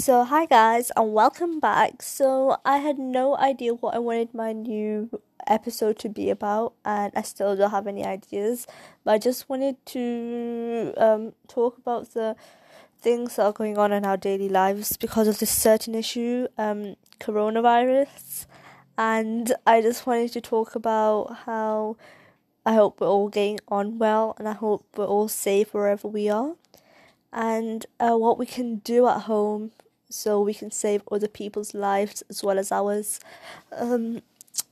So hi guys and welcome back. So I had no idea what I wanted my new episode to be about, and I still don't have any ideas, but I just wanted to um, talk about the things that are going on in our daily lives because of this certain issue, um, coronavirus, and I just wanted to talk about how I hope we're all getting on well and I hope we're all safe wherever we are, and uh, what we can do at home so we can save other people's lives as well as ours. Um,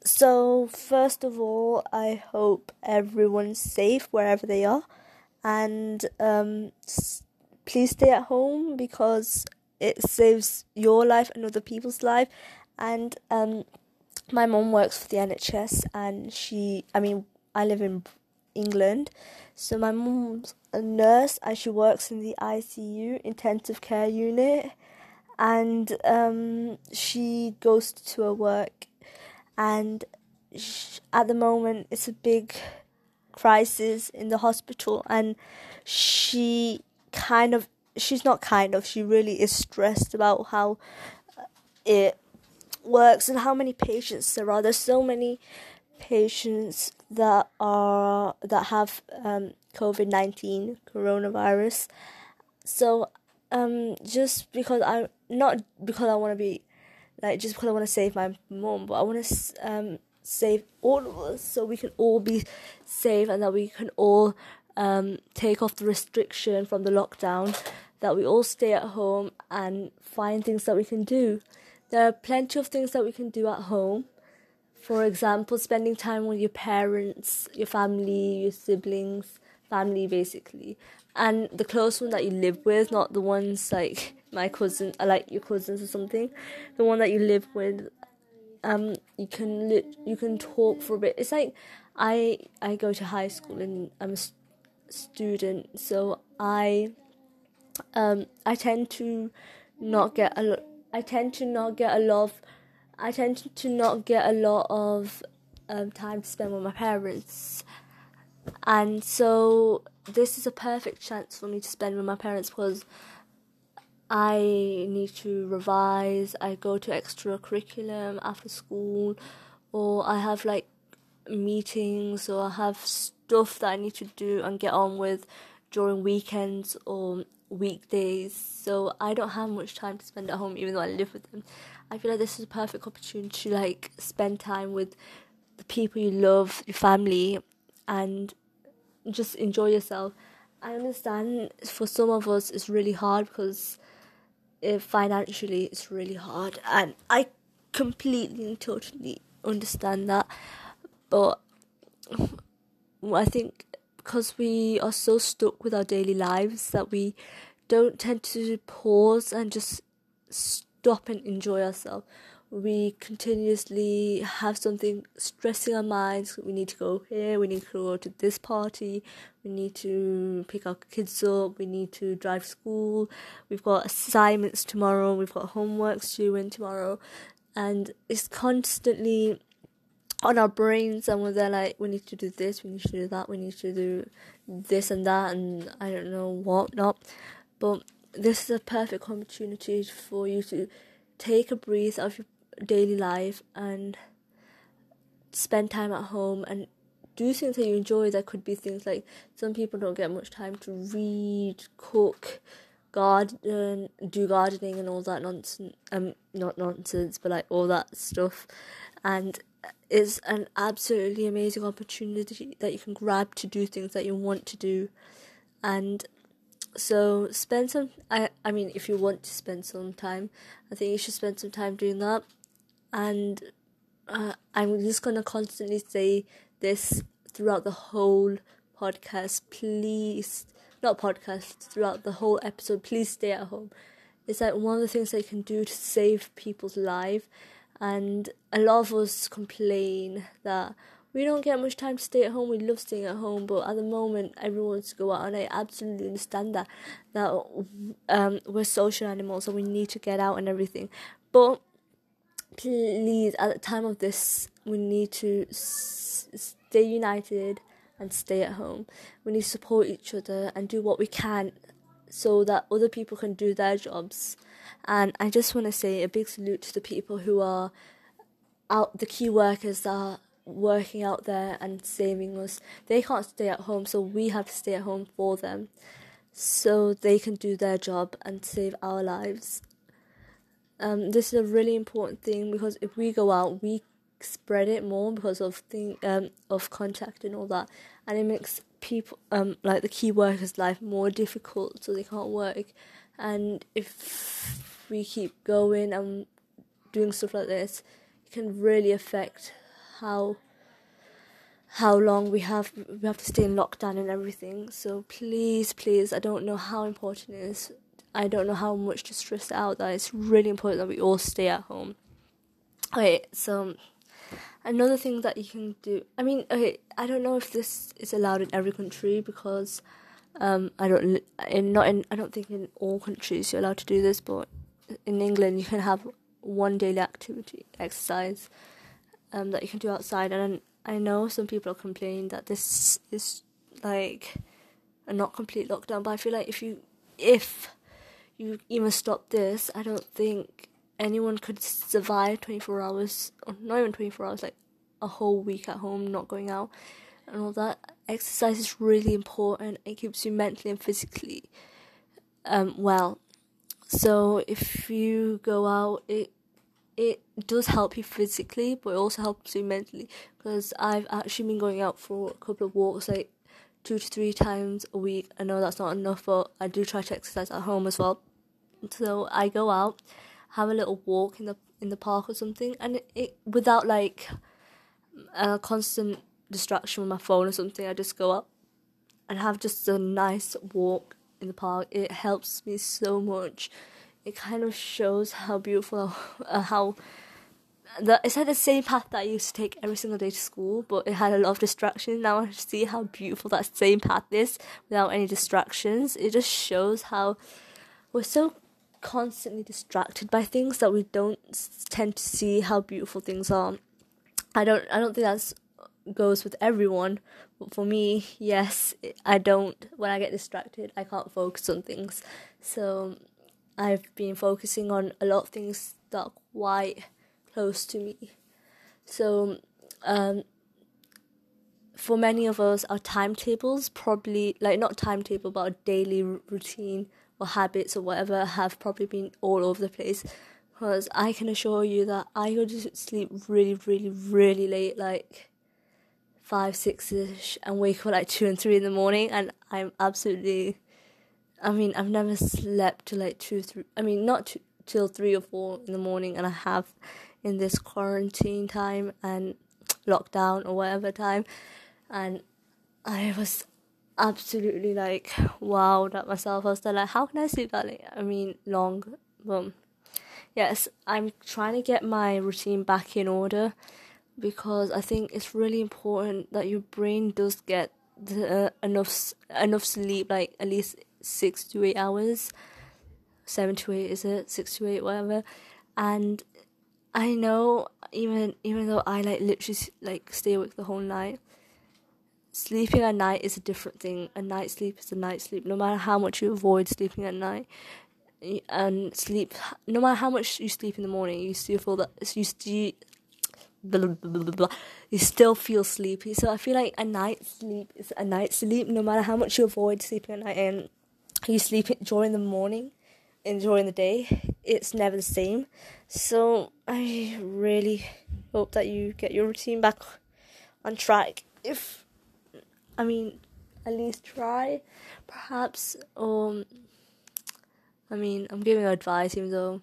so first of all, I hope everyone's safe wherever they are, and um, please stay at home because it saves your life and other people's life. And um, my mom works for the NHS, and I live in England, so my mom's a nurse and she works in the ICU, intensive care unit, and um, she goes to her work, and at the moment it's a big crisis in the hospital, and she really is stressed about how uh, it works and how many patients there are. There's so many patients that have um, COVID-19 coronavirus. So um, just because I'm not because I want to be like just because I want to save my mom, but I want to um, save all of us so we can all be safe and that we can all um, take off the restriction from the lockdown, that we all stay at home and find things that we can do. There are plenty of things that we can do at home. For example, spending time with your parents, your family, your siblings, family basically and the close one the you love worse not the ones I my chosen like you chosen so something the one the you love wealth I am you can you can top four bet is high school and am student so I eighteen to not کے ten to not گے الف attention to not گے الف time spend my favourites And so this is a perfect chance for me to spend with my parents, because I need to revise, I go to extra curriculum after school, or I have like meetings, or I have stuff that I need to do and get on with during weekends or weekdays. So I don't have much time to spend at home, even though I live with them. I feel like this is a perfect opportunity to like spend time with the people you love, your family, and just enjoy yourself I understand first it's really hard because financially it's really hard and I completely totally understand they think because we also و daily life wait and just tough and enjoy your self we constantly have something stressing a mind we need کوئی need to this part we need to پی کھج we need to drive school we car سائ مسٹمارو V home works چی وارو and is constantly اور odd آپس I we need to to this we this and and I do know walk not پو this is take a پریز or daily life and spend time at home and do things that you enjoy. That could be things like, some people don't get much time to read, cook, garden, do gardening and all that um, nonsense, but like all that stuff. And it's an absolutely amazing opportunity that you can grab to do things that you want to do. And so spend some, I mean, if you want to spend some time, I think you should spend some time doing that. And M just کو کنس دیس through out the ہل ہٹ کس please nut hit cos throughout the whole episode please stay at home this are one of the things I can to to save peoples life and I love use complain the we know games time stay home we love اسٹو بو our moment every once go واپس the the ways so شرس we need to care آؤ N everything بو please تھوف this one نیچ stay united and stay at home one H so چوی can so the people کن to their jobs and I just one a pet people out the کی work اس وقت out there and saving stay at home so we have stay at home for them so they کن ٹیو the job and so our lives Um, this is a really important thing, because if we go out, we spread it more because of um, contact and all that, and it makes people um, like the key workers' life more difficult, so they can't work. And if we keep going and doing stuff like this, it can really affect how long we have to stay in lockdown and everything. So please, I don't know how important it is I don't know how much to stress out really day are home oh so I know the thank then to I mean I don't know this اسلوڈ in every country because think in country sport England you had have one day activity exercise then to outside I know some people complain this is like not complete lockdown but you if you even stop this, I don't think anyone could survive 24 hours, or not even 24 hours, like a whole week at home, not going out and all that. Exercise is really important. It keeps you mentally and physically um, well. So if you go out, it does help you physically, but it also helps you mentally, because I've actually been going out for a couple of walks, like two three times و یق انس exercise miss so I go up who L walk in power something and without like distraction فو no some thing I جس گو آپ and ہاو just a nice walk in power he helps me so much know shows how beautiful how It had the same path that I used to take every single day to school, but it had a lot of distractions. Now I see how beautiful that same path is without any distractions. It just shows how we're so constantly distracted by things that we don't tend to see how beautiful things are. I don't think that goes with everyone, but for me, yes, I don't. When I get distracted, I can't focus on things. So I've been focusing on a lot of things that quite is to me so for many of us are time to پوپلی like not time ٹےپل out daily routine habit so whatever ہیپ پروپی پین all over the place I can show you دلی ویلی very rarely light like five six M وے کو light سیو three in morning and I am اب set لی I mean M no لپ to light three three I mean note till three four in morning and I have in this corn chain time and lockdown view time and I was absolutely like wow مساوس like how can I سی پال آئی مین لونگ یس آئی سوائیں گے my روسی پاک نو the views I think it's really important دور brain this get انفسلی like at least six to hours seven to way is six to way ward I know I light like اسٹی we ہوں night sleep ہنگا night is different thing night sleep is night نمائیں ہا مٹ شو Wade sleeping نائپ نمائش in morning still feel sleep feel I a night is night sleep نمائند ہا مٹ شو Wade sleep نائ and یہ sleep in morning enjoying the day. It's never the same. So I really hope that you get your routine back on track. At least try, perhaps. Um, I'm giving advice even though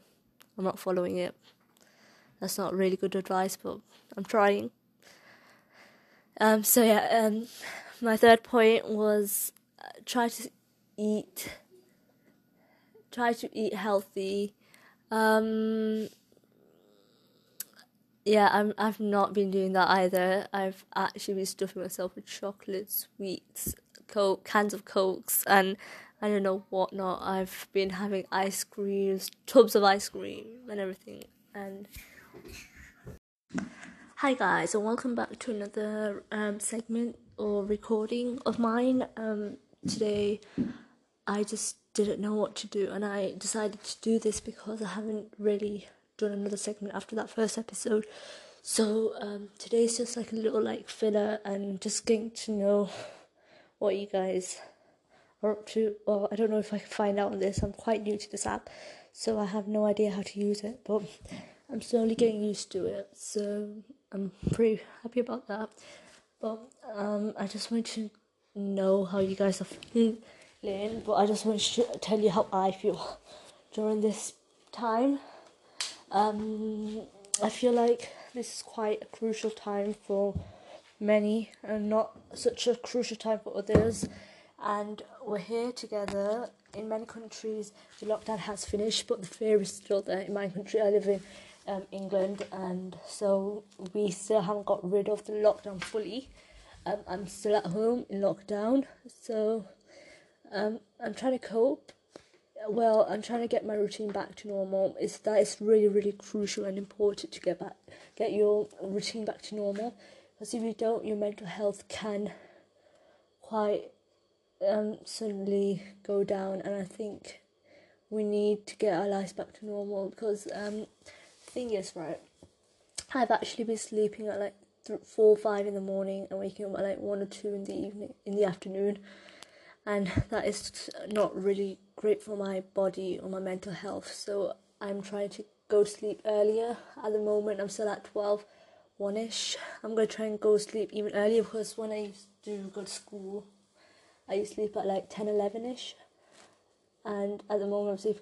I'm not following it. That's not really good advice, but I'm trying. Um, um, my third point was uh, try to eat try to eat healthy I not bag the Iyer I stew famous of چوکل Vegas hands if کس and I not know I bag ice cams چوبس اب ice came everything and so welcome back to Nadar سیکمین recording of mine چی I just Jat chit D I decide due this because I who really do know the سیگ after the first episode so G this you seek like field just keying to know you guys know find out this M quiet use this آپ so I who know day who to use پہ I am slowly کی use ٹوٹ so happy about just white know how you گرس But I just want to tell you how I feel during this time. Um, I feel like this is quite a crucial time for many and not such a crucial time for others, and we're here together. In many countries the lockdown has finished, but the fear is still there. In my country, I live in um, England, and so we still haven't got rid of the lockdown fully. Um, I'm still at home in lockdown, so well I'm سر cut my روچی انبیک to نوم اس valley valley through شو M پور کیو روچن back چی norms veto you main to health can خواہ سنلی go down I think we need a like back to norm because think is be sleeping four five in morning wake one اٹو انگ in afternoon and the is not really great for my body my mental health so I am trying to کر sleep early other movement M so the twelve وونیش M good trying کر sleep even early first one ایو good school ای sleep like ten النش and other movement sleep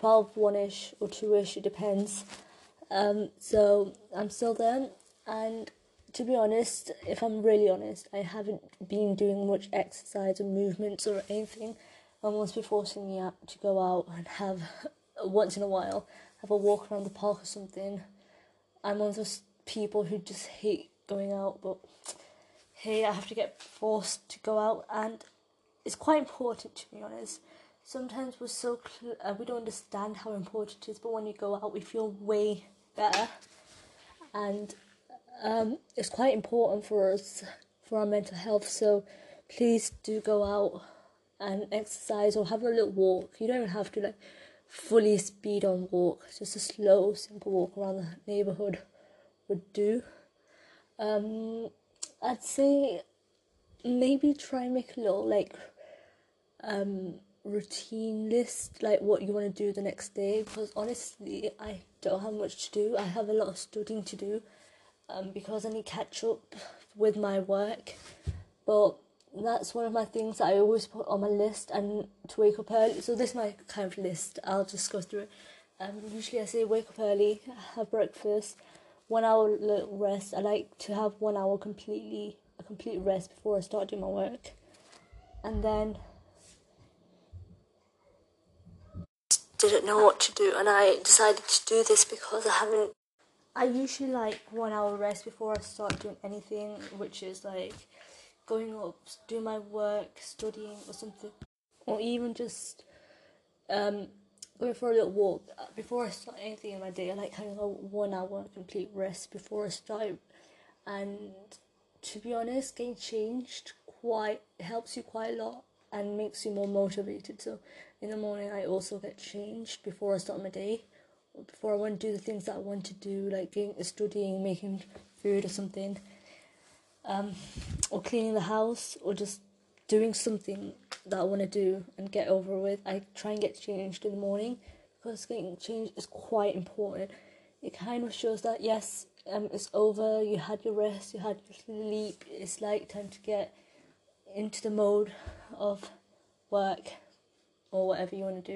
twelve one is defence so M so and to be honest if I'm really honest I have بیوئنگ much exercise or movements or any thing be پورسنگ some thing I مز پھیس to get post to go out ends sometimes understand you way and it's خواہٹ import force for our mental help so please to go out and exercise walk ہف to like fully speed آؤ walk slow same کو ووکنا نی be try make love like روٹینلیس like you one to the next day because honestly I ham what D I have loss to thing to due بیوسو with my وق تو مائی things I was اسٹ and to way خوف least کے سوالیس one آؤ rest like one آؤ کمپلیٹلیٹ rest before start you Mirkh and then I I you she like one hour rest before start ten ایگ wait is like going to my work student even just before woke before start M me like one hour complete rest before start and so be on us کیین change cut he helps you خوائی love and makes you more مو show be it's انسو get change before study for want to the things I want us to dig make him favour something clean the house O just doing something the I want Q I trying get change morning change important ہائن ویسے yes M is over you had you rest you had leap is like to get in to the mood of work over every unit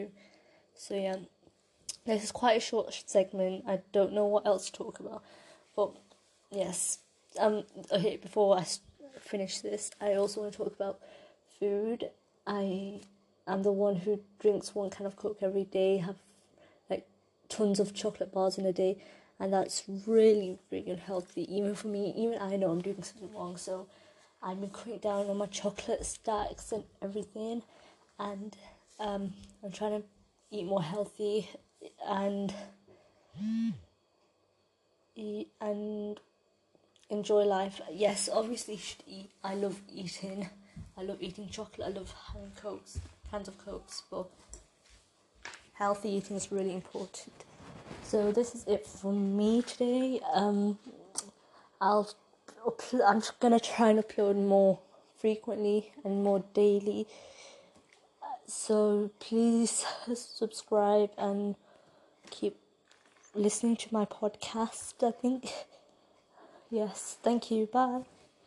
so like is خوش سیکمین آئی ڈ know wheels yes before face ڈیس I اوس وو feed I I am the one feed drinks one can O every day ہف like things of چوکل پاؤ جنڈے and it is really پریگین healthy even for me even I no drinks واسو I meat no ما چوکس کا more healthy and enjoy life yes obviously ش love eating a love eating چوک الگ خانچو so health really important so this is meat آپ کا ناچائن paid more frequently and more daily so please subscribe and listening چھ my پھاٹ خاص technique yes thank you بات